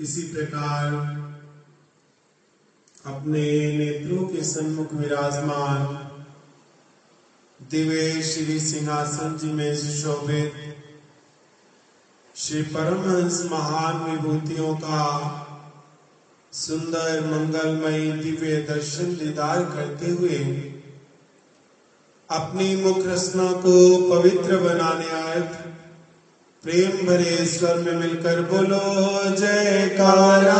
इसी प्रकार अपने नेत्रों के सन्मुख विराजमान दिव्य श्री सिंहासन जी में सुशोभित श्री परमहंस महान विभूतियों का सुंदर, मंगलमय, दिव्य दर्शन दीदार करते हुए अपनी मुख रचना को पवित्र बनाने अर्थ प्रेम भरे स्वर में मिलकर बोलो जयकारा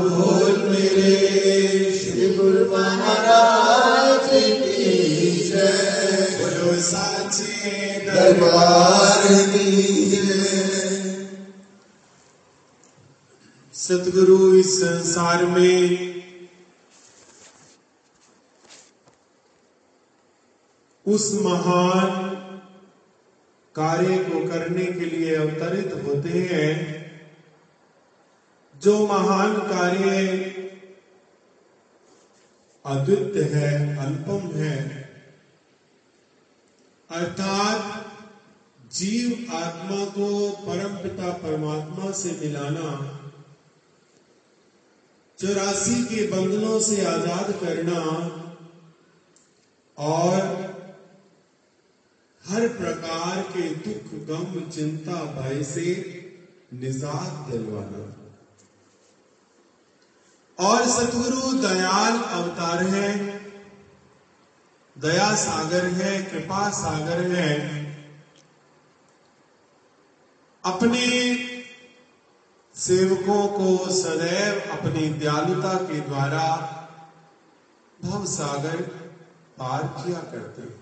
बोल मेरे श्री गुरु महाराज की जय। बोलो साचे दरबार की सतगुरु इस संसार में उस महान कार्य को करने के लिए अवतरित होते हैं। जो महान कार्य अद्वितीय है अनुपम है, अर्थात जीव आत्मा को परम पिता परमात्मा से मिलाना, चौरासी के बंधनों से आज़ाद करना और हर प्रकार के दुख, गम, चिंता, भय से निजात दिलवाना। और सतगुरु दयाल अवतार है, दया सागर है, कृपा सागर है। अपने सेवकों को सदैव अपनी दयालुता के द्वारा भव सागर पार किया करते हैं।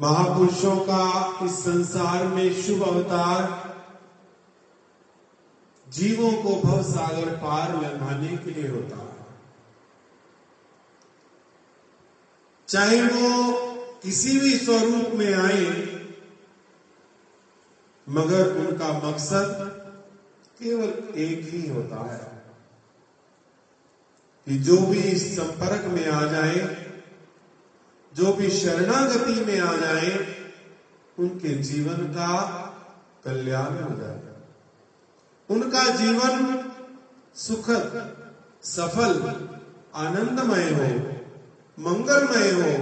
महापुरुषों का इस संसार में शुभ अवतार जीवों को भव सागर पार लगाने के लिए होता है। चाहे वो किसी भी स्वरूप में आए, मगर उनका मकसद केवल एक ही होता है कि जो भी इस संपर्क में आ जाए जो भी शरणागति में आ जाए, उनके जीवन का कल्याण हो जाए उनका जीवन सुखद, सफल, आनंदमय हो, मंगलमय हो,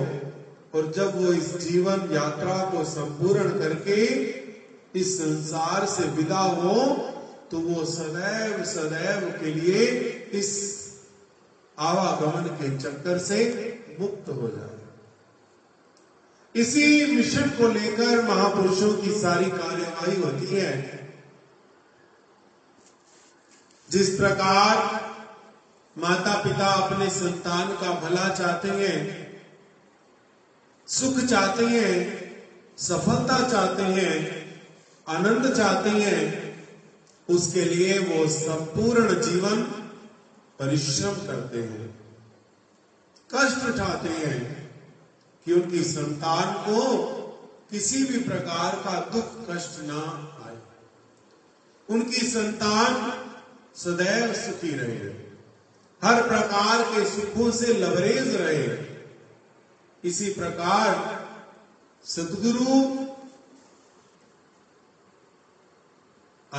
और जब वो इस जीवन यात्रा को संपूर्ण करके इस संसार से विदा हो तो वो सदैव सदैव के लिए इस आवागमन के चक्कर से मुक्त हो जाए इसी मिशन को लेकर महापुरुषों की सारी कार्यवाही होती है। जिस प्रकार माता पिता अपने संतान का भला चाहते हैं, सुख चाहते हैं, सफलता चाहते हैं, आनंद चाहते हैं, उसके लिए वो संपूर्ण जीवन परिश्रम करते हैं। कष्ट उठाते हैं। कि उनकी संतान को किसी भी प्रकार का दुख, कष्ट ना आए। उनकी संतान सदैव सुखी रहे। हर प्रकार के सुखों से लबरेज रहे। इसी प्रकार सदगुरु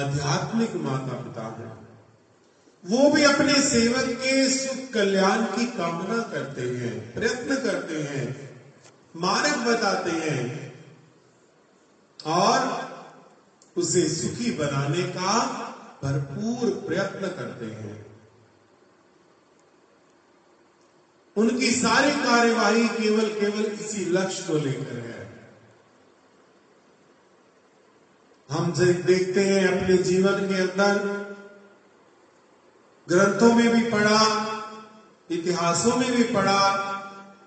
आध्यात्मिक माता पिता है। वो भी अपने सेवक के सुख कल्याण की कामना करते हैं, प्रयत्न करते हैं। मार्ग बताते हैं और उसे सुखी बनाने का भरपूर प्रयत्न करते हैं। उनकी सारी कार्यवाही केवल केवल इसी लक्ष्य को लेकर है। हम देखते हैं अपने जीवन के अंदर, ग्रंथों में भी पढ़ा, इतिहासों में भी पढ़ा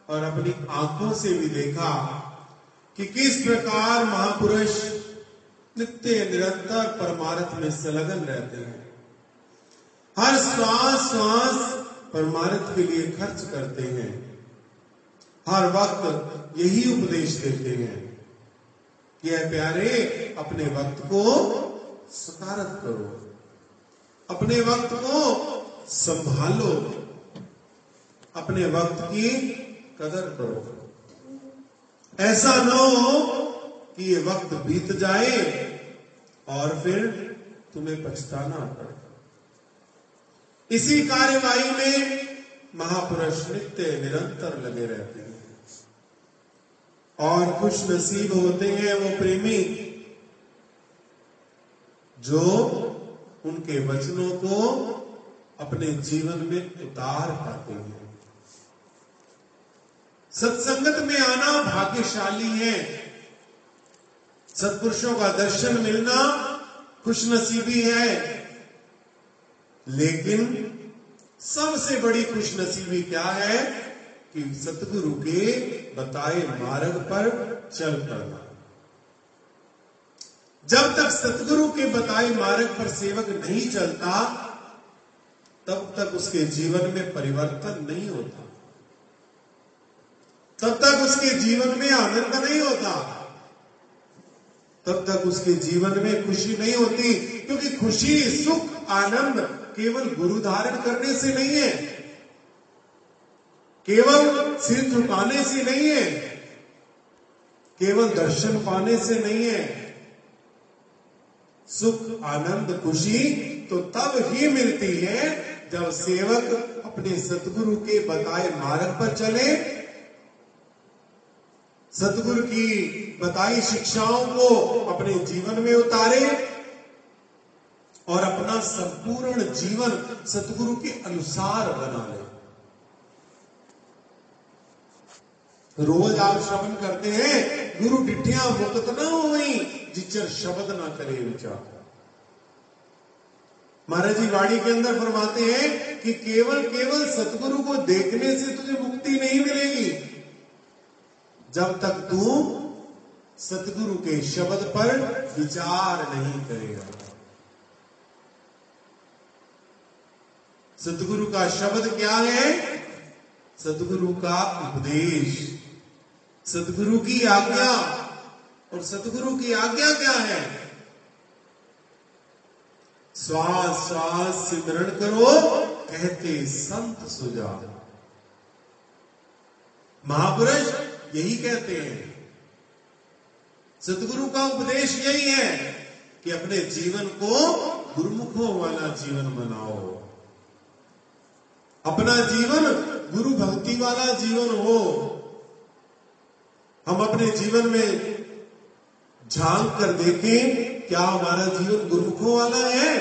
और अपनी आँखों से भी देखा कि किस प्रकार महापुरुष नित्य निरंतर परमार्थ में संलग्न रहते हैं। हर श्वास श्वास परमार्थ के लिए खर्च करते हैं। हर वक्त यही उपदेश देते हैं कि प्यारे, अपने वक्त को सकारत करो। अपने वक्त को संभालो। अपने वक्त की कदर करो। ऐसा न हो कि ये वक्त बीत जाए और फिर तुम्हें पछताना पड़ेगा इसी कार्यवाही में महापुरुष नित्य निरंतर लगे रहते हैं। और खुश नसीब होते हैं वो प्रेमी जो उनके वचनों को अपने जीवन में उतार पाते हैं। सत्संगत में आना भाग्यशाली है। सत्पुरुषों का दर्शन मिलना खुशनसीबी है। लेकिन सबसे बड़ी खुशनसीबी क्या है कि सतगुरु के बताए मार्ग पर चल पड़ना। जब तक सतगुरु के बताए मार्ग पर सेवक नहीं चलता, तब तक उसके जीवन में परिवर्तन नहीं होता। तब तक उसके जीवन में आनंद नहीं होता। तब तक उसके जीवन में खुशी नहीं होती, क्योंकि खुशी, सुख, आनंद केवल गुरु धारण करने से नहीं है। केवल सिर झुकाने से नहीं है। केवल दर्शन पाने से नहीं है। सुख, आनंद, खुशी तो तब ही मिलती है जब सेवक अपने सतगुरु के बताए मार्ग पर चले। सतगुरु की बताई शिक्षाओं को अपने जीवन में उतारे और अपना संपूर्ण जीवन सतगुरु के अनुसार बना ले। रोज आप श्रवण करते हैं, गुरु डिठिया मुक्त ना हो गई जिचर शब्द ना करे विचार। महाराज जी वाणी के अंदर फरमाते हैं कि केवल केवल सतगुरु को देखने से तुझे मुक्ति नहीं मिलेगी जब तक तू सतगुरु के शब्द पर विचार नहीं करेगा। सतगुरु का शब्द क्या है? सतगुरु का उपदेश। सतगुरु की आज्ञा। और सतगुरु की आज्ञा क्या है? श्वास श्वास सिमरण करो, कहते संत सुजा महापुरुष यही कहते हैं। सतगुरु का उपदेश यही है कि अपने जीवन को गुरुमुखों वाला जीवन बनाओ। अपना जीवन गुरु भक्ति वाला जीवन हो। हम अपने जीवन में झाँक कर देखें, क्या हमारा जीवन गुरुमुखों वाला है?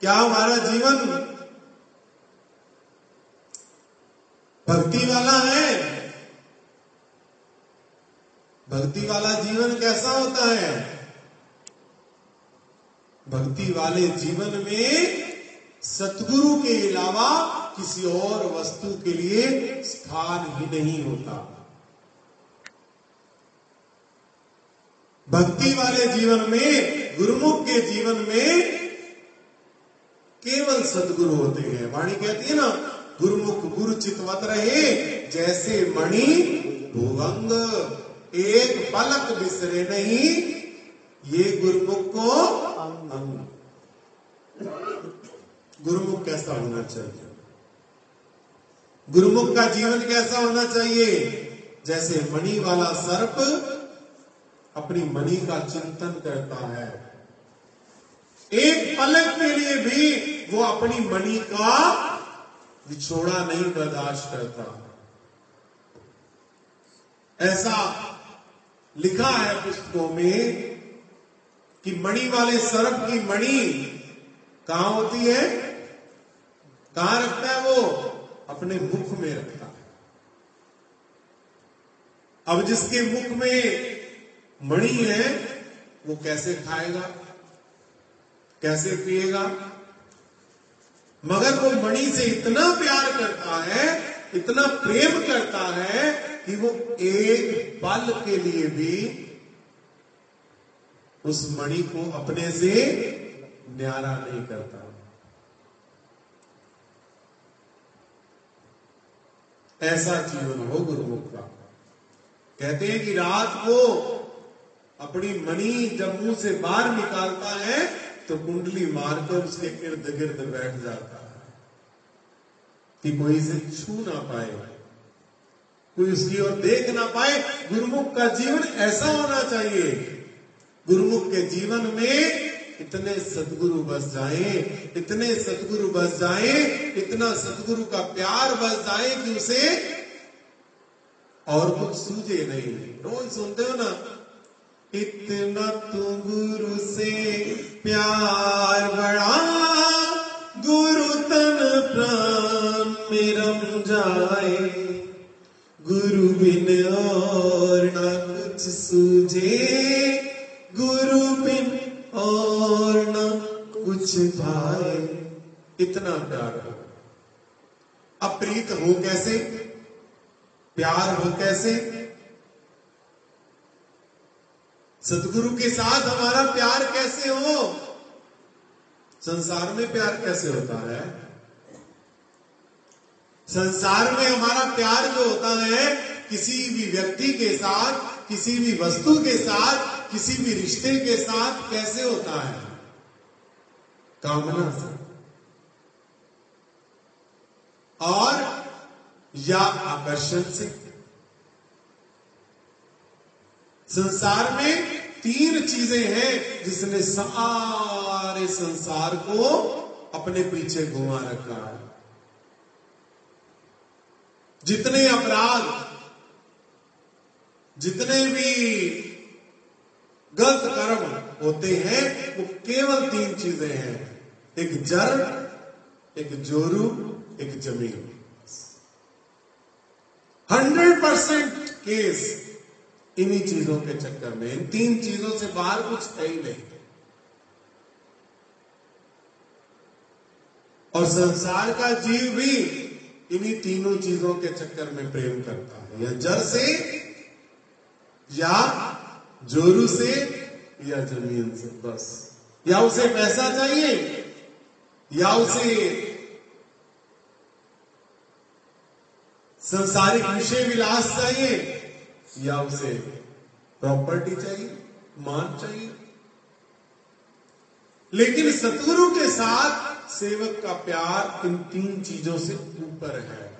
क्या हमारा जीवन भक्ति वाला है? भक्ति वाला जीवन कैसा होता है? भक्ति वाले जीवन में सतगुरु के अलावा किसी और वस्तु के लिए स्थान ही नहीं होता। भक्ति वाले जीवन में, गुरुमुख के जीवन में केवल सदगुरु होते हैं। वाणी कहती है ना, गुरुमुख गुरु चितवत रहे, जैसे मणि भुवंग एक पलक बिसरे नहीं, ये गुरुमुख को गुरुमुख कैसा होना चाहिए? गुरुमुख का जीवन कैसा होना चाहिए? जैसे मणि वाला सर्प अपनी मणि का चिंतन करता है। एक पलक के लिए भी वो अपनी मणि का विछोड़ा नहीं बर्दाश्त करता। ऐसा लिखा है पुस्तकों में कि मणि वाले सर्प की मणि कहाँ होती है? कहाँ रखता है वो? अपने मुख में रखता है। अब जिसके मुख में मणि है, वो कैसे खाएगा? कैसे पिएगा? मगर वो मणि से इतना प्यार करता है, इतना प्रेम करता है कि वो एक पल के लिए भी उस मणि को अपने से न्यारा नहीं करता। ऐसा जीवन हो गुरुमुख का। कहते हैं कि रात को अपनी मणि जब मुँह से बाहर निकालता है तो कुंडली मारकर उसके इर्द गिर्द बैठ जाता है कि कोई इसे छू ना पाए। कोई उसकी ओर देख ना पाए, गुरुमुख का जीवन ऐसा होना चाहिए। गुरुमुख के जीवन में इतने सदगुरु बस जाए, इतने सदगुरु बस जाए, इतना सदगुरु का प्यार बस जाए कि उसे और कुछ सूझे नहीं। रोज सुनते हो ना, इतना तू गुरु से प्यार बड़ा गुरु तन प्राण में रम जाए। गुरु बिन और ना कुछ सूझे गुरु बिन और ना कुछ भाए। इतना प्यार हो। अब प्रीत हो कैसे? प्यार हो कैसे? सदगुरु के साथ हमारा प्यार कैसे हो? संसार में प्यार कैसे होता है? संसार में हमारा प्यार जो होता है, किसी भी व्यक्ति के साथ, किसी भी वस्तु के साथ, किसी भी रिश्ते के साथ कैसे होता है? कामना से। और या आकर्षण से। संसार में तीन चीज़ें हैं जिसने सारे संसार को अपने पीछे घुमा रखा है। जितने अपराध, जितने भी गलत कर्म होते हैं, वो केवल तीन चीज़ें हैं। एक जर एक जोरू, एक ज़मीन। हंड्रेड परसेंट केस इन्हीं चीज़ों के चक्कर में, इन तीन चीज़ों से बाहर कुछ है ही नहीं। और संसार का जीव भी इन्हीं तीनों चीज़ों के चक्कर में प्रेम करता है। या जड़ से, या जोरू से, या ज़मीन से, बस। या उसे पैसा चाहिए, या उसे संसारिक विषय विलास चाहिए, या उसे प्रॉपर्टी चाहिए मान चाहिए। लेकिन सतगुरु के साथ सेवक का प्यार इन तीन चीज़ों से ऊपर है।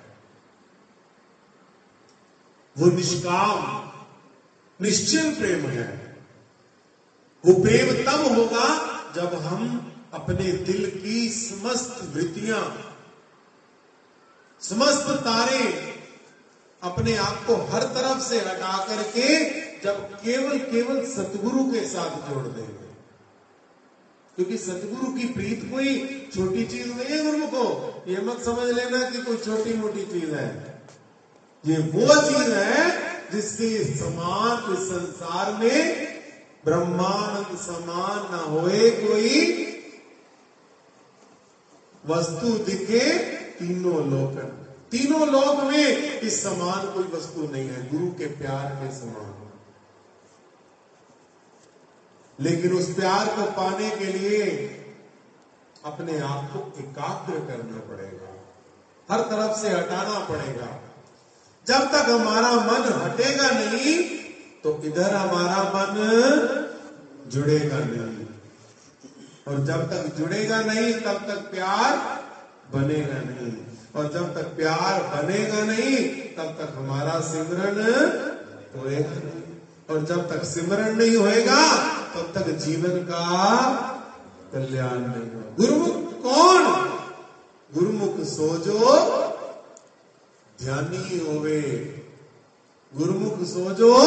वो निष्काम, निश्चल प्रेम है। वो प्रेम तब होगा जब हम अपने दिल की समस्त वृत्तियाँ, समस्त तारे अपने आप को हर तरफ़ से हटा करके जब केवल केवल सतगुरु के साथ जोड़ देंगे। क्योंकि सतगुरु की प्रीत कोई छोटी चीज़ नहीं है गुरु को ये मत समझ लेना कि कोई छोटी मोटी चीज़ है। ये वो चीज़ है जिसके समान इस संसार में ब्रह्मानंद समान ना होए कोई वस्तु दिखे तीनों लोक तीनों लोक में इस समान कोई वस्तु नहीं है। गुरु के प्यार के समान। लेकिन उस प्यार को पाने के लिए अपने आप को एकाग्र करना पड़ेगा, हर तरफ़ से हटाना पड़ेगा। जब तक हमारा मन हटेगा नहीं तो इधर हमारा मन जुड़ेगा नहीं। और जब तक जुड़ेगा नहीं, तब तक प्यार बनेगा नहीं। और जब तक प्यार बनेगा नहीं, तब तक हमारा सिमरन होएगा नहीं। और जब तक सिमरन नहीं होएगा तब तक जीवन का कल्याण नहीं हो गुरुमुख कौन? गुरुमुख सोजो, ध्यानी होवे। गुरुमुख सोजो,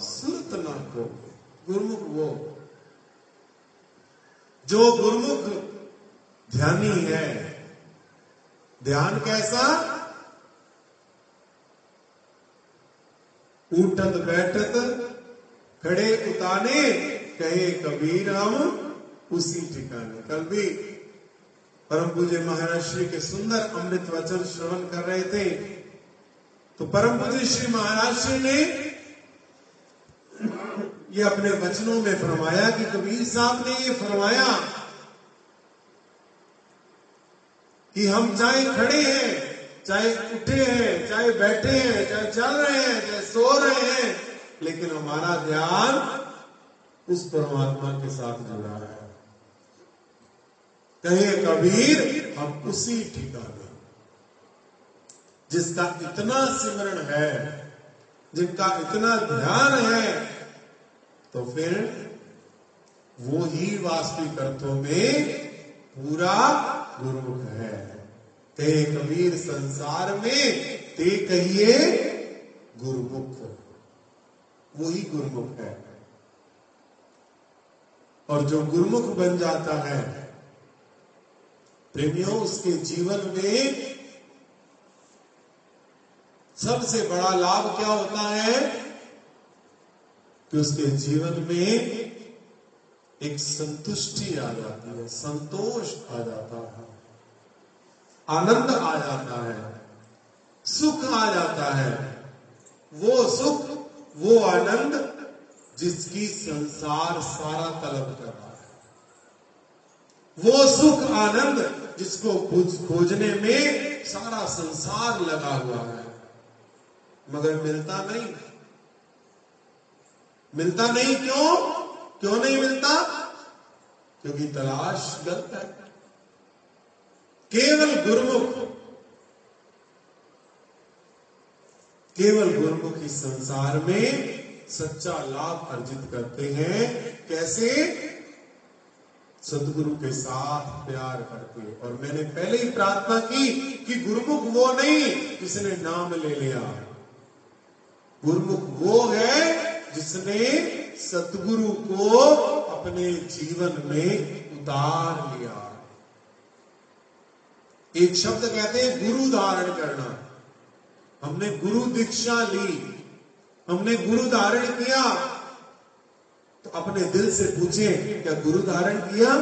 सुरत ना को गुरुमुख वो। जो गुरुमुख ध्यानी है, ध्यान कैसा? उठत बैठत, खड़े उताने कहे कबीर हम उसी ठिकाने कल भी परम पूज्य महाराज श्री के सुंदर अमृत वचन श्रवण कर रहे थे। तो परम पूज्य श्री महाराज श्री ने ये अपने वचनों में फरमाया कि कबीर साहब ने ये फरमाया कि हम चाहे खड़े हैं, चाहे उठे हैं, चाहे बैठे हैं, चाहे चल रहे हैं, चाहे सो रहे हैं, लेकिन हमारा ध्यान उस परमात्मा के साथ जुड़ा है कहे कबीर, हम उसी ठिकाने। जिसका इतना सिमरण है, जिनका इतना ध्यान है तो फिर वो ही वास्तविक अर्थों में पूरा गुरुमुख है। ते कबीर, संसार में ते कहिए गुरुमुख। वो ही गुरुमुख है। और जो गुरुमुख बन जाता है, प्रेमियों, उसके जीवन में सबसे बड़ा लाभ क्या होता है? कि उसके जीवन में एक संतुष्टि आ जाती है, संतोष आ जाता है, आनंद आ जाता है, सुख आ जाता है। वो सुख, वो आनंद जिसकी संसार सारा तलब कर रहा है। वो सुख आनंद जिसको खोजने में सारा संसार लगा हुआ है। मगर मिलता नहीं। मिलता नहीं क्यों? क्यों नहीं मिलता? क्योंकि तलाश गलत है। केवल गुरुमुख। केवल गुरुमुख संसार में सच्चा लाभ अर्जित करते हैं। कैसे? सदगुरु के साथ प्यार करके और मैंने पहले ही प्रार्थना की कि गुरुमुख वो नहीं जिसने नाम ले लिया। गुरुमुख वो है जिसने सतगुरु को अपने जीवन में उतार लिया। एक शब्द कहते हैं, गुरु धारण करना। हमने गुरु दीक्षा ली। हमने गुरु धारण किया। तो अपने दिल से पूछे, क्या गुरु धारण किया?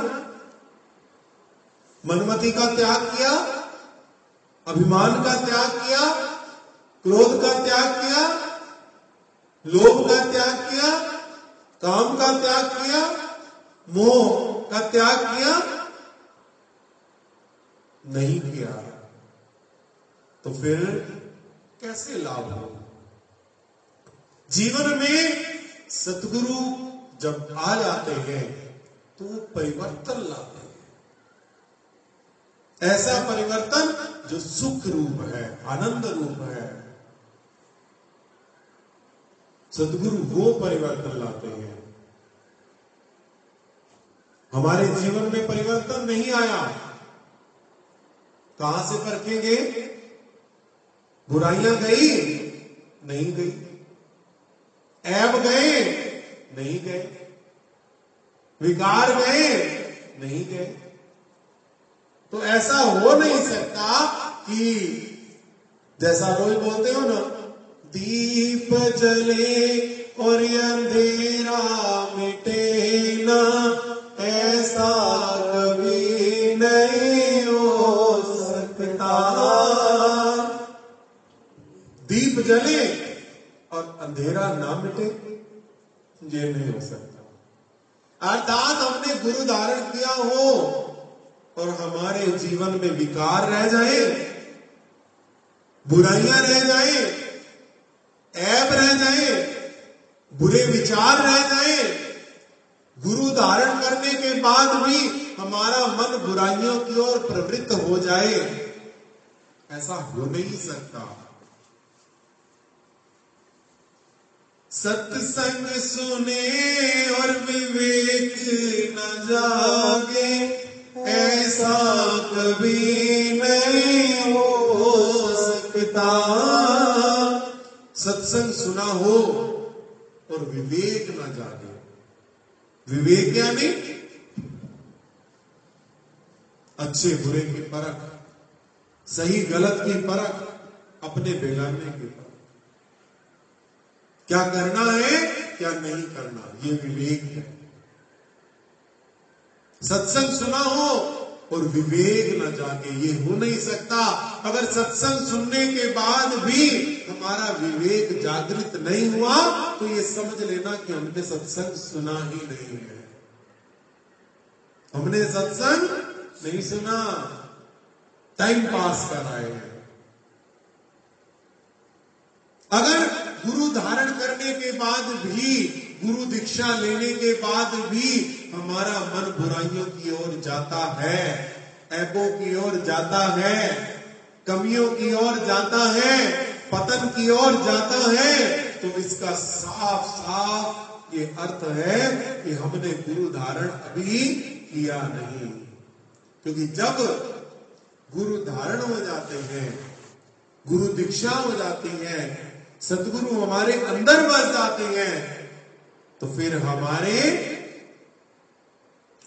मनमति का त्याग किया? अभिमान का त्याग किया? क्रोध का त्याग किया? लोभ का त्याग किया? काम का त्याग किया? मोह का त्याग किया? नहीं किया। तो फिर कैसे लाभ हो जीवन में सतगुरु जब आ जाते हैं तो वो परिवर्तन लाते हैं। ऐसा परिवर्तन जो सुख रूप है, आनंद रूप है। सदगुरु वो परिवर्तन लाते हैं। हमारे जीवन में परिवर्तन नहीं आया। कहाँ से परखेंगे? बुराइयाँ गई, नहीं गई। ऐब गए, नहीं गए। विकार गए, नहीं गए। तो ऐसा हो नहीं सकता कि जैसा रोज बोलते हो ना, दीप जले और अंधेरा मिटे ना, ऐसा कभी नहीं हो सकता। दीप जले और अंधेरा ना मिटे ये नहीं हो सकता। अर्थात हमने गुरु धारण किया हो और हमारे जीवन में विकार रह जाए, बुराइयाँ रह जाए, ऐब रह जाए, बुरे विचार रह जाए, गुरु धारण करने के बाद भी हमारा मन बुराइयों की ओर प्रवृत्त हो जाए, ऐसा हो नहीं सकता। सत्संग सुने और विवेक न जागे, ऐसा कभी नहीं हो सकता। सत्संग सुना हो और विवेक ना जागे। विवेक यानी अच्छे बुरे की परख, सही गलत की परख, अपने बेगाने की परख। क्या करना है, क्या नहीं करना? ये विवेक है। सत्संग सुना हो और विवेक न जागे, ये हो नहीं सकता। अगर सत्संग सुनने के बाद भी हमारा विवेक जागृत नहीं हुआ तो ये समझ लेना कि हमने सत्संग सुना ही नहीं है। हमने सत्संग नहीं सुना। टाइम पास कराए हैं। अगर गुरु धारण करने के बाद भी, गुरु दीक्षा लेने के बाद भी हमारा मन बुराइयों की ओर जाता है ऐबों की ओर जाता है, कमियों की ओर जाता है, पतन की ओर जाता है तो इसका साफ़ साफ़ ये अर्थ है कि हमने गुरु धारण अभी किया नहीं। क्योंकि जब गुरु धारण हो जाते हैं, गुरु दीक्षा हो जाती है सदगुरु हमारे अंदर बस जाते हैं तो फिर हमारे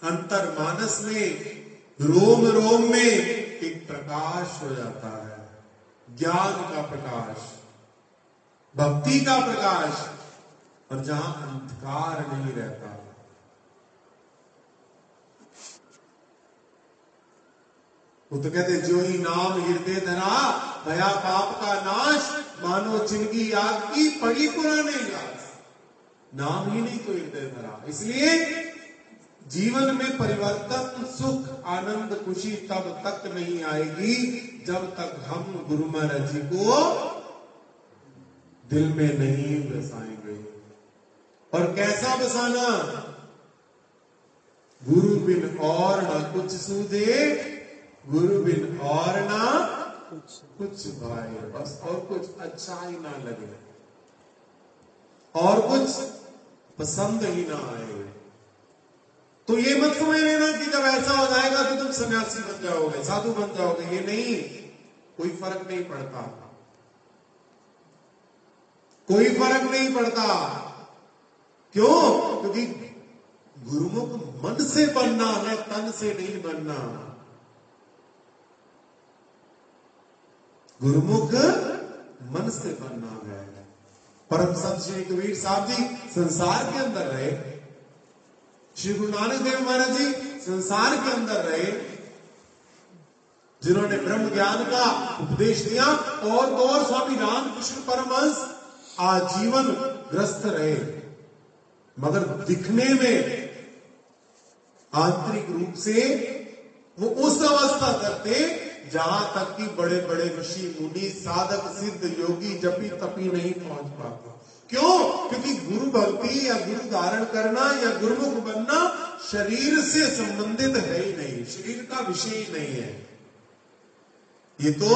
अंतर मानस में, रोम रोम में एक प्रकाश हो जाता है। ज्ञान का प्रकाश, भक्ति का प्रकाश, और जहाँ अंधकार नहीं रहता। वो तो कहते जो ही नाम हृदय धरा भया पाप का नाश मानो चिंगी याद की पड़ी पुराने गास नाम ही नहीं तो हृदय धरा इसलिए जीवन में परिवर्तन, सुख, आनंद, खुशी तब तक नहीं आएगी जब तक हम गुरु महाराज जी को दिल में नहीं बसाएँगे। और कैसा बसाना? गुरु बिन और ना कुछ सूझे गुरु बिन और ना कुछ कुछ भाई बस और कुछ अच्छा ही ना लगे। और कुछ पसंद ही ना आए। तो ये मत समझ लेना कि जब ऐसा हो जाएगा तो तुम सन्यासी बन जाओगे, साधु बन जाओगे। ये नहीं, कोई फ़र्क नहीं पड़ता। कोई फ़र्क नहीं पड़ता। क्यों? क्योंकि गुरुमुख मन से बनना है, तन से नहीं बनना। गुरुमुख मन से बनना है परम संत श्री कबीर साहब जी संसार के अंदर रहे। श्री गुरु नानक देव महाराज जी संसार के अंदर रहे। जिन्होंने ब्रह्म ज्ञान का उपदेश दिया और तो और स्वामी रामकृष्ण परमहंस आजीवन ग्रस्त रहे। मगर दिखने में आंतरिक रूप से वो उस अवस्था करते जहाँ तक कि बड़े बड़े ऋषि मुनि, साधक, सिद्ध योगी जपी तपी नहीं पहुँच पाते। क्यों? क्योंकि गुरु भक्ति या गुरु धारण करना या गुरुमुख बनना शरीर से संबंधित है ही नहीं, शरीर का विषय ही नहीं है। ये तो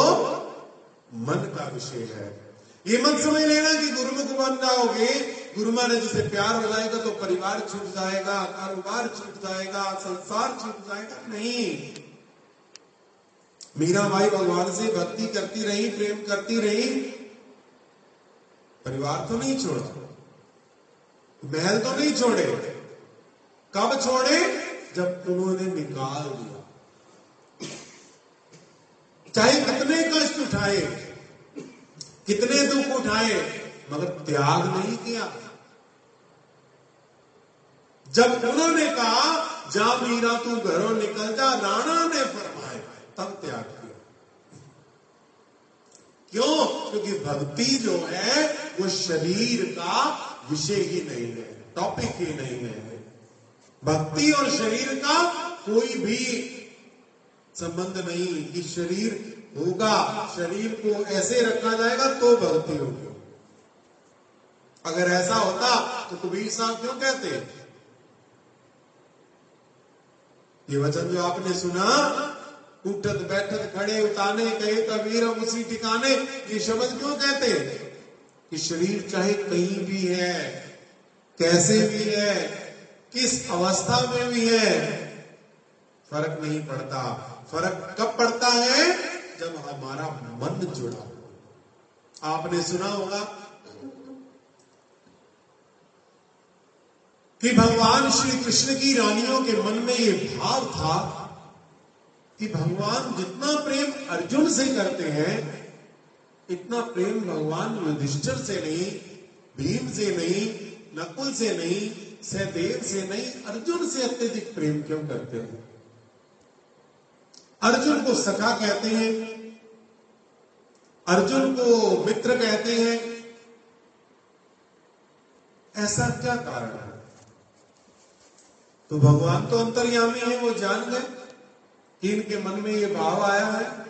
मन का विषय है। ये मत समझ लेना कि गुरुमुख बन जाओगे। गुरु महाराज से प्यार हो जाएगा तो परिवार छूट जाएगा, कारोबार छूट जाएगा, संसार छूट जाएगा। नहीं मीराबाई भगवान से भक्ति करती रही, प्रेम करती रही। परिवार तो नहीं छोड़ा। महल तो नहीं छोड़े। कब छोड़े? जब उन्होंने निकाल दिया। चाहे कितने कष्ट उठाए, कितने दुख उठाए, मगर त्याग नहीं किया। जब उन्होंने कहा, जा मीरा, तू घरों निकल जा, राणा ने फरमाए तब त्याग किया। क्यों? क्योंकि भक्ति जो है, वो शरीर का विषय ही नहीं है टॉपिक ही नहीं है। भक्ति और शरीर का कोई भी संबंध नहीं कि शरीर होगा, शरीर को ऐसे रखा जाएगा तो भक्ति होगी। अगर ऐसा होता तो कबीर साहब क्यों कहते? ये वचन जो आपने सुना उठत बैठत खड़े उताने कहे कबीर हम उसी ठिकाने, ये शब्द क्यों कहते कि शरीर चाहे कहीं भी है, कैसे भी है, किस अवस्था में भी है, फ़र्क नहीं पड़ता। फ़र्क कब पड़ता है? जब हमारा मन जुड़ा आपने सुना होगा कि भगवान श्री कृष्ण की रानियों के मन में ये भाव था कि भगवान जितना प्रेम अर्जुन से करते हैं, इतना प्रेम भगवान युधिष्ठिर से नहीं, भीम से नहीं, नकुल से नहीं, सहदेव से नहीं, अर्जुन से अत्यधिक प्रेम क्यों करते हैं? अर्जुन को सखा कहते हैं, अर्जुन को मित्र कहते हैं। ऐसा क्या कारण है? तो भगवान तो अंतर्यामी है, वो जान गए। कि इनके मन में ये भाव आया है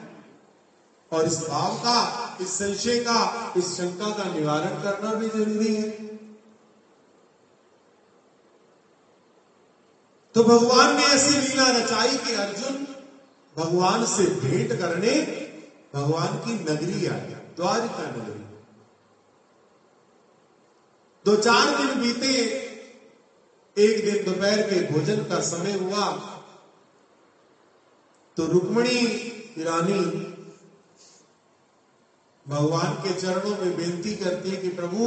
और इस भाव का, इस संशय का, इस शंका का निवारण करना भी ज़रूरी है। तो भगवान ने ऐसी लीला रचाई कि अर्जुन भगवान से भेंट करने भगवान की नगरी आ गया, द्वारिका नगरी। दो चार दिन बीते, एक दिन दोपहर के भोजन का समय हुआ तो रुक्मणी रानी भगवान के चरणों में बेनती करती है कि प्रभु,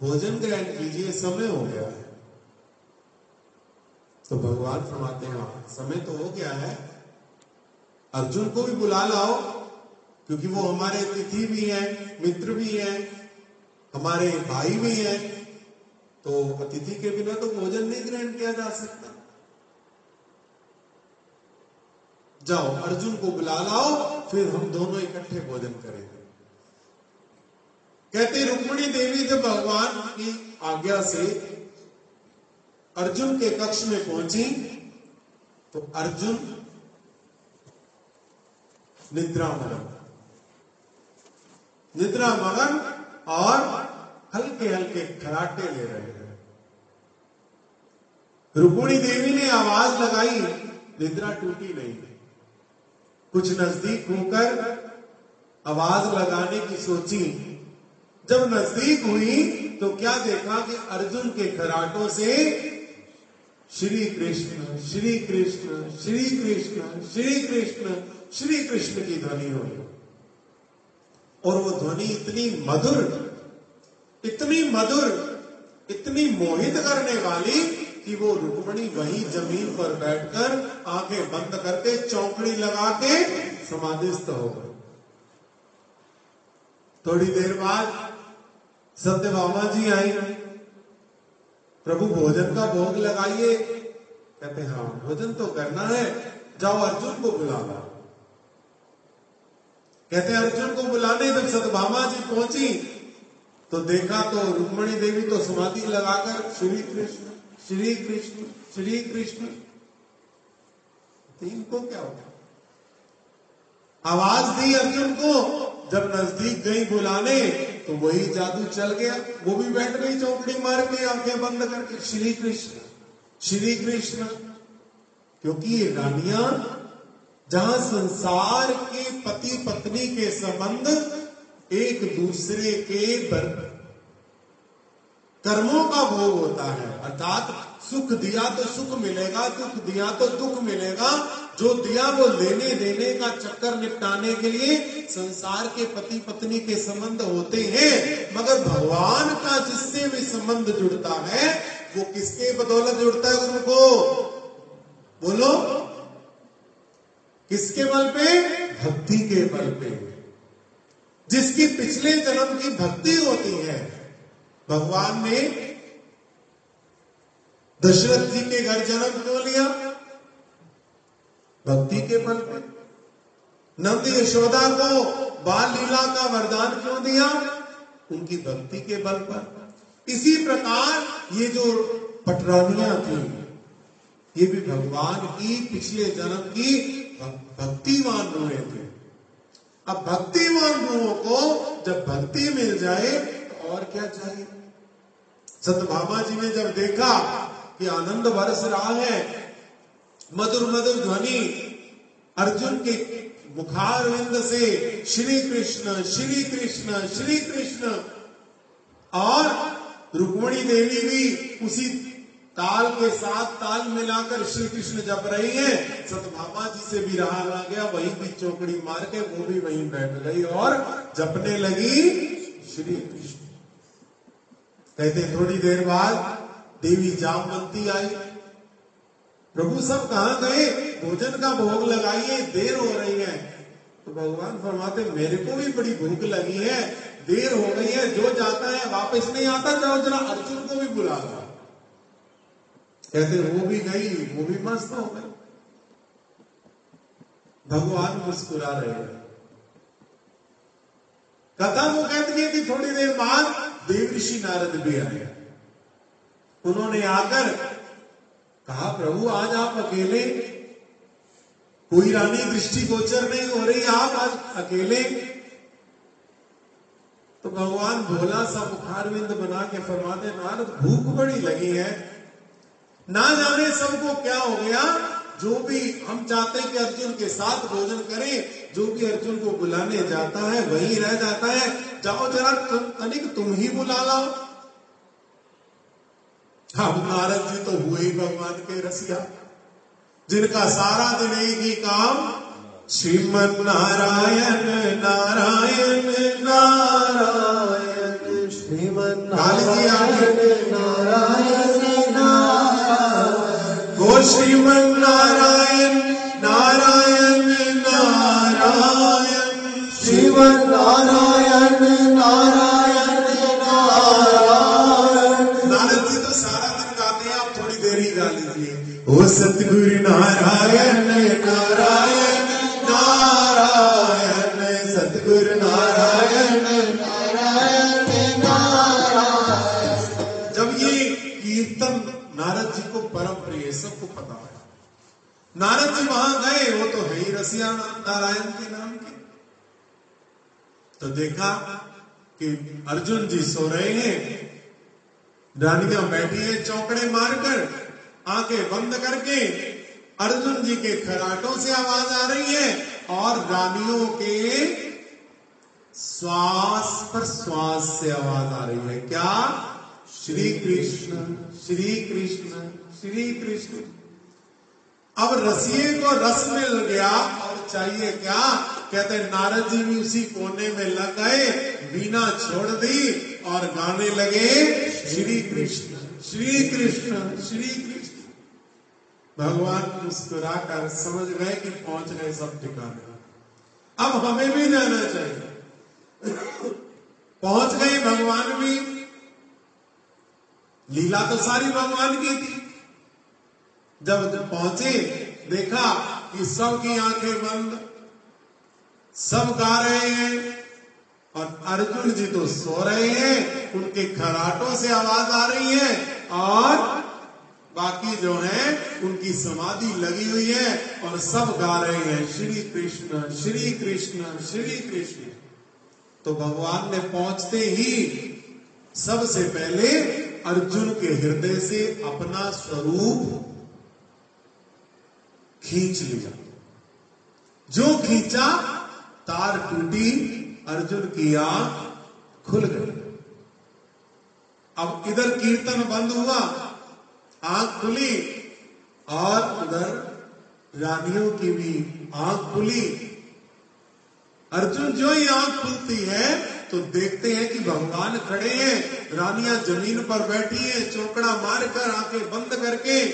भोजन ग्रहण कीजिए, समय हो गया है। तो भगवान फरमाते हैं हाँ समय तो हो गया है। अर्जुन को भी बुला लाओ, क्योंकि वो हमारे अतिथि भी हैं, मित्र भी हैं, हमारे भाई भी हैं। तो अतिथि के बिना तो भोजन नहीं ग्रहण किया जा सकता। जाओ, अर्जुन को बुला लाओ, फिर हम दोनों इकट्ठे भोजन करेंगे। कहते, रुक्मणी देवी, जब भगवान की आज्ञा से अर्जुन के कक्ष में पहुँची तो अर्जुन निद्रा मगन निद्रा मगन और हल्के हल्के खराटे ले रहे हैं। रुक्मणी देवी ने आवाज़ लगाई, निद्रा टूटी नहीं कुछ नज़दीक होकर आवाज़ लगाने की सोची। जब नज़दीक हुई तो क्या देखा कि अर्जुन के खराटों से श्री कृष्ण श्री कृष्ण श्री कृष्ण श्री कृष्ण श्री कृष्ण की ध्वनि हुई और वो ध्वनि इतनी मधुर इतनी मधुर, इतनी मोहित करने वाली कि वो रुक्मणी वही ज़मीन पर बैठकर आँखें बंद करके चौकड़ी लगा के समाधिस्थ हो गए। थोड़ी देर बाद सत्य बाबा जी आई। प्रभु, भोजन का भोग लगाइए। कहते हाँ भोजन तो करना है, जाओ अर्जुन को बुला ला कहते, अर्जुन को बुलाने जब सतभामा जी पहुँची तो देखा तो रुक्मणी देवी तो समाधि लगाकर श्री कृष्ण श्री कृष्ण श्री कृष्ण। इनको क्या हो आवाज़ दी अर्जुन को, जब नज़दीक गई बुलाने तो वही जादू चल गया। वो भी बैठ गई चौकड़ी मार के, आँखें बंद करके, श्री कृष्ण श्री कृष्ण। क्योंकि ये रानिया, जहाँ संसार के पति पत्नी के संबंध एक दूसरे के कर्मों का भोग होता है। अर्थात सुख दिया तो सुख मिलेगा, दुख दिया तो दुख मिलेगा। जो दिया वो लेने देने का चक्कर निपटाने के लिए संसार के पति पत्नी के संबंध होते हैं। मगर भगवान का जिससे भी संबंध जुड़ता है, वो किसके बदौलत जुड़ता है उनको बोलो। किसके बल पे? भक्ति के बल पे। जिसकी पिछले जन्म की भक्ति होती है भगवान ने दशरथ जी के घर जन्म क्यों लिया? भक्ति के बल पर नंद यशोदा को बाल लीला का वरदान क्यों दिया? उनकी भक्ति के बल पर। इसी प्रकार ये जो पटरानियाँ थी, ये भी भगवान की पिछले जन्म की भक्तिमान रूहें थे। अब भक्तिमान रूहों को जब भक्ति मिल जाए तो और क्या चाहिए? सतभामा जी ने जब देखा कि आनंद बरस रहा है, मधुर मधुर ध्वनि, अर्जुन के मुखारविंद से श्री कृष्ण श्री कृष्ण श्री कृष्ण, और रुक्मणी देवी भी उसी ताल के साथ ताल मिलाकर श्री कृष्ण जप रही है। सत सतभामा जी से भी रहा ना गया, वहीं भी चौकड़ी मार के वो भी वहीं बैठ गई और जपने लगी श्री कृष्ण। कहते थोड़ी देर बाद देवी जामवंती आई। प्रभु सब कहा गए? भोजन का भोग लगाइए, देर हो रही है। तो भगवान फरमाते, मेरे को भी बड़ी भूख लगी है, देर हो गई है, जो जाता है वापस नहीं आता, जाओ जरा अर्जुन को भी बुला लो। कहते, वो भी गई, वो भी मस्त हो गई। भगवान मुस्कुरा रहे हैं। कथा वो कहती है कि थोड़ी देर बाद देव ऋषि नारद भी आए। उन्होंने आकर कहा, प्रभु, आज आप अकेले, कोई रानी दृष्टि गोचर नहीं हो रही, आप आज अकेले? तो भगवान भोला सा मुखारविंद बना के फरमाते, नारद, भूख बड़ी लगी है। ना जाने सबको क्या हो गया जो भी हम चाहते हैं कि अर्जुन के साथ भोजन करें जो भी अर्जुन को बुलाने जाता है वही रह जाता है जाओ जरा तुम तनिक तुम ही बुला लाओ हम नारद जी तो हुए ही भगवान के रसिया जिनका सारा दिन एक ही काम श्रीमन नारायण नारायण नारायण श्रीमन आगे। नारायण नारायण श्रीमन नारायण नारायण। नारायण श्रीमन नारायण नारायण नारायण। नारद जी तो सारा दिन गाते हैं, आप थोड़ी देर ही गा लीजिए। ओ सतगुरु नारायण नारायण। नारद जी वहाँ गए, वो तो है ही रसिया नारायण के नाम के। तो देखा कि अर्जुन जी सो रहे हैं, रानियाँ बैठी है चौकड़े मारकर, आँखें बंद करके, अर्जुन जी के खराटों से आवाज़ आ रही है, और रानियों के श्वास पर श्वास से आवाज़ आ रही है। क्या? श्री कृष्ण श्री कृष्ण श्री कृष्ण। अब रसिए को रस मिल गया, और चाहिए क्या? कहते नारद जी भी उसी कोने में लग गए बीना छोड़ दी और गाने लगे, श्री कृष्ण श्री कृष्ण श्री कृष्ण। भगवान मुस्कुराकर समझ गए कि पहुँच गए सब ठिकाने। अब हमें भी जाना चाहिए। पहुँच गए भगवान भी। लीला तो सारी भगवान की थी। जब पहुँचे, देखा कि सबकी आँखें बंद, सब गा रहे हैं, और अर्जुन जी तो सो रहे हैं, उनके खराटों से आवाज़ आ रही है, और बाकी जो है, उनकी समाधि लगी हुई है, और सब गा रहे हैं, श्री कृष्ण श्री कृष्ण श्री कृष्ण। तो भगवान ने पहुँचते ही, सबसे पहले अर्जुन के हृदय से अपना स्वरूप खींच लिया। जो खींचा, तार टूटी, अर्जुन की आँख खुल गई। अब इधर कीर्तन बंद हुआ, आँख खुली, और उधर रानियों की भी आँख खुली। अर्जुन जो ही आँख खुलती है तो देखते हैं कि भगवान खड़े हैं। रानियाँ ज़मीन पर बैठी हैं, चौकड़ा मारकर आँखें बंद करके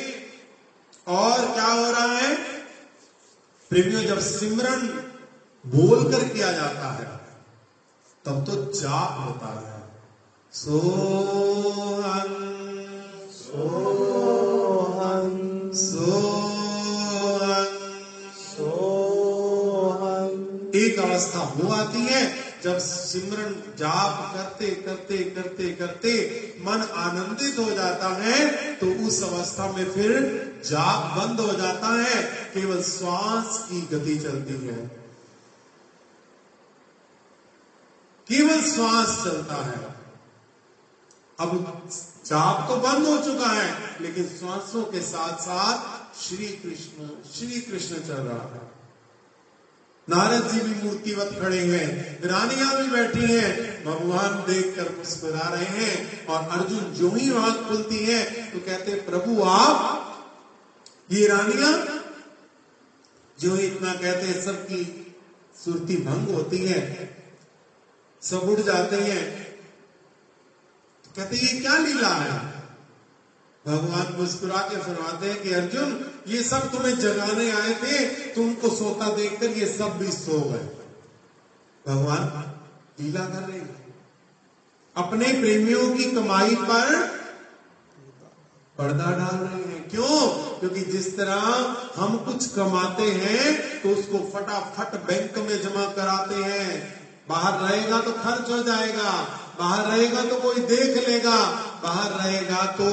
और क्या हो रहा है? प्रेमियों जब सिमरन बोलकर किया जाता है तब तो जाप होता है। सोहं सोहं सोहं सोहं एक अवस्था वो आती है जब सिमरन जाप करते करते करते करते मन आनंदित हो जाता है तो उस अवस्था में फिर जाप बंद हो जाता है। केवल श्वास की गति चलती है। केवल श्वास चलता है। अब जाप तो बंद हो चुका है, लेकिन श्वासों के साथ साथ श्री कृष्ण श्री कृष्ण चल रहा है। नारद जी भी मूर्तिवत खड़े हैं, रानियाँ भी बैठी हैं, भगवान देखकर मुस्कुरा रहे हैं और अर्जुन जो ही आँख खुलती है तो कहते प्रभु, आप ये रानियाँ जो ही, इतना कहते हैं सबकी सुरती भंग होती है, सब उड़ जाते हैं। तो कहते ये क्या लीला है? भगवान मुस्कुरा के फरमाते हैं कि, अर्जुन ये सब तुम्हें जगाने आए थे, तुमको सोता देखकर ये सब भी सो गए। भगवान लीला कर रहे अपने प्रेमियों की कमाई पर पर्दा डाल रहे हैं। क्यों? क्योंकि जिस तरह हम कुछ कमाते हैं तो उसको फटाफट बैंक में जमा कराते हैं। बाहर रहेगा तो खर्च हो जाएगा, बाहर रहेगा तो कोई देख लेगा, बाहर रहेगा तो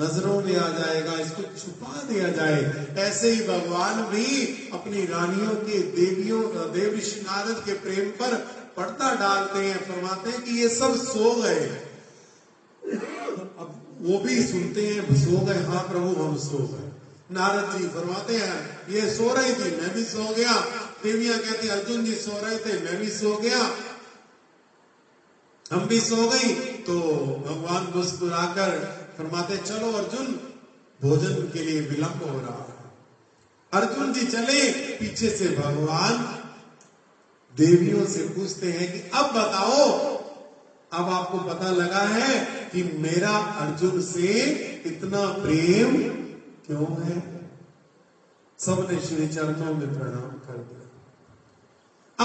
नज़रों में आ जाएगा, इसको छुपा दिया जाए। ऐसे ही भगवान भी अपनी रानियों के देवियों, देव ऋषि नारद के प्रेम पर पर्दा डालते हैं, फरमाते हैं कि ये सब सो गए। अब वो भी सुनते हैं, सो गए। हाँ प्रभु, हम सो गए। नारद जी फरमाते हैं, ये सो रही थी, मैं भी सो गया। देवियाँ कहती, अर्जुन जी सो रहे थे, मैं भी सो गया। हम भी सो गई। तो भगवान मुस्कुराकर फरमाते, चलो अर्जुन, भोजन के लिए विलंब हो रहा है। अर्जुन जी चले पीछे से भगवान। देवियों से पूछते हैं कि, अब बताओ, अब आपको पता लगा है कि मेरा अर्जुन से इतना प्रेम क्यों है? सबने श्री चरणों में प्रणाम कर दिया।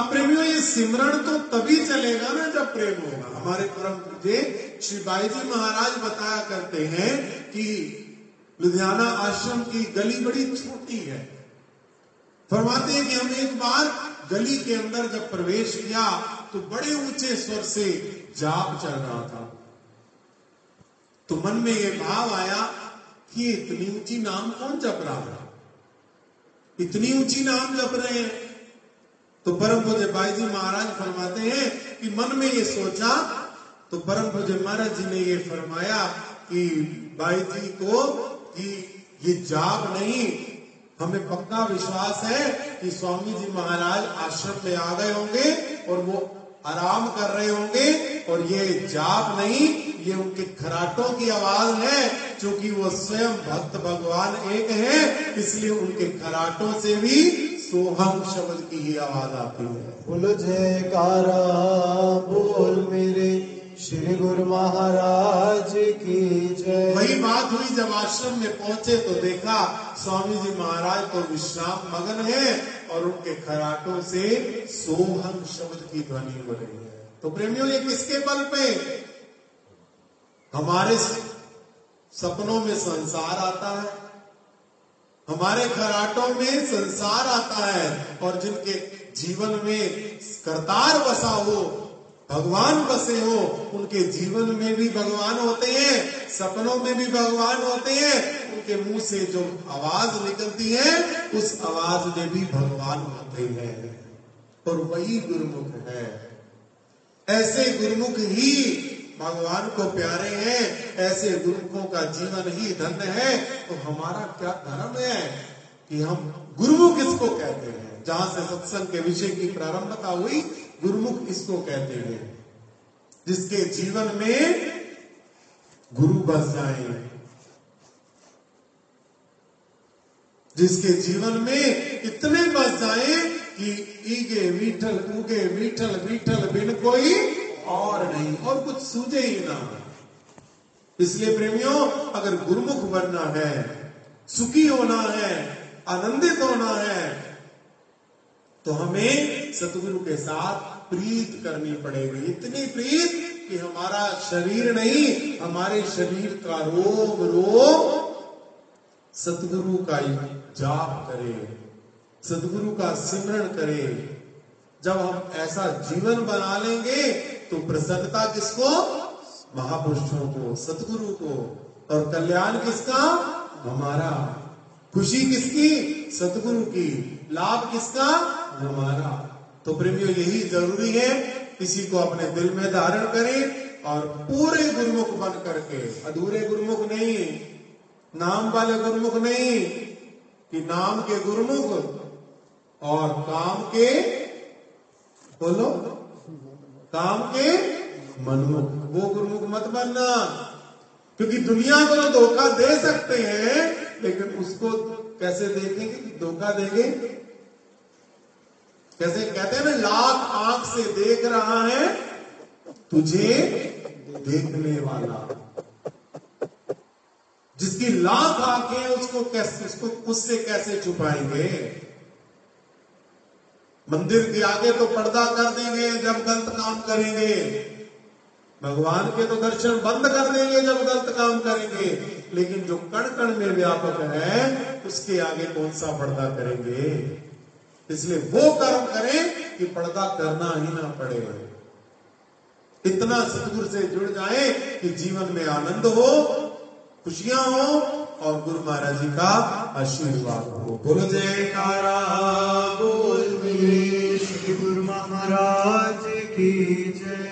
अब प्रेमियों, ये सिमरण तो तभी चलेगा ना जब प्रेम होगा। हमारे परम पूजे श्री बाई जी महाराज बताया करते हैं कि लुधियाना आश्रम की गली बड़ी छोटी है। फरमाते हैं कि हम एक बार गली के अंदर जब प्रवेश किया तो बड़े ऊँचे स्वर से जाप चल रहा था। तो मन में यह भाव आया कि इतनी ऊँची नाम कौन जप रहा है इतनी ऊँची नाम जप रहे हैं। तो परम पूज्य बाई जी महाराज फरमाते हैं कि मन में ये सोचा तो परम पूज्य महाराज जी ने ये फरमाया कि बाई जी को कि ये जाप नहीं, हमें पक्का विश्वास है कि स्वामी जी महाराज आश्रम में आ गए होंगे और वो आराम कर रहे होंगे और ये जाप नहीं, ये उनके खराटों की आवाज़ है, क्योंकि वो स्वयं भक्त भगवान एक है, इसलिए उनके खराटों से भी सोहम शब्द की ही आवाज़ आती है। बोल मेरे श्री गुरु महाराज की जय। वही बात हुई जब आश्रम में पहुँचे तो देखा स्वामी जी महाराज तो विश्राम मगन है और उनके खराटों से सोहम शब्द की ध्वनि हो रही है। तो प्रेमियों, ये किसके बल पे? हमारे सपनों में संसार आता है। हमारे खराटों में संसार आता है और जिनके जीवन में करतार बसा हो भगवान बसे हो, उनके जीवन में भी भगवान होते हैं, सपनों में भी भगवान होते हैं, उनके मुँह से जो आवाज़ निकलती है, उस आवाज़ में भी भगवान होते हैं। और वही गुरुमुख है। ऐसे गुरुमुख ही भगवान को प्यारे हैं, ऐसे गुरुमुखों का जीवन ही धन्य है। तो हमारा क्या धर्म है कि हम गुरुमुख किसको कहते हैं? जहाँ से सत्संग के विषय की प्रारंभता हुई गुरुमुख इसको कहते हैं, जिसके जीवन में गुरु बस जाए। जिसके जीवन में इतने बस जाए कि ईगे मीठल उगे मीठल मीठल बिन कोई और नहीं, और कुछ सूझे ही ना। इसलिए प्रेमियों, अगर गुरुमुख बनना है, सुखी होना है, आनंदित होना है तो हमें सतगुरु के साथ प्रीत करनी पड़ेगी। इतनी प्रीत कि हमारा शरीर नहीं, हमारे शरीर का रोग रोग सतगुरु का जाप करे, सतगुरु का सिमरण करे। जब हम ऐसा जीवन बना लेंगे तो प्रसन्नता किसको? महापुरुषों को, सतगुरु को। और कल्याण किसका? हमारा। खुशी किसकी? सतगुरु की। लाभ किसका? हमारा। तो प्रेमियों, यही ज़रूरी है इसी को अपने दिल में धारण करें और पूरे गुरुमुख बन करके अधूरे गुरुमुख नहीं, नाम वाले गुरुमुख नहीं, कि नाम के गुरुमुख और काम के बोलो, काम के मनमुख, वो गुरुमुख मत बनना। क्योंकि दुनिया को तो धोखा दे सकते हैं, लेकिन उसको कैसे देखेंगे धोखा देंगे? कैसे कहते हैं ना, लाख आँख से देख रहा है, तुझे देखने वाला। जिसकी लाख आँखें उसको कैसे, उसको उससे कैसे छुपाएँगे? मंदिर के आगे तो पर्दा कर देंगे, जब गलत काम करेंगे। भगवान के तो दर्शन बंद कर देंगे, जब गलत काम करेंगे। लेकिन जो कण कण में व्यापक है, उसके आगे कौन सा पर्दा करेंगे? इसलिए वो कर्म करें कि पर्दा करना ही ना पड़े। इतना सतगुरु से जुड़ जाए कि जीवन में आनंद हो, खुशियाँ हो और गुरु महाराज जी का आशीर्वाद हो। बोल जयकारा, बोल गुरु महाराज की जय।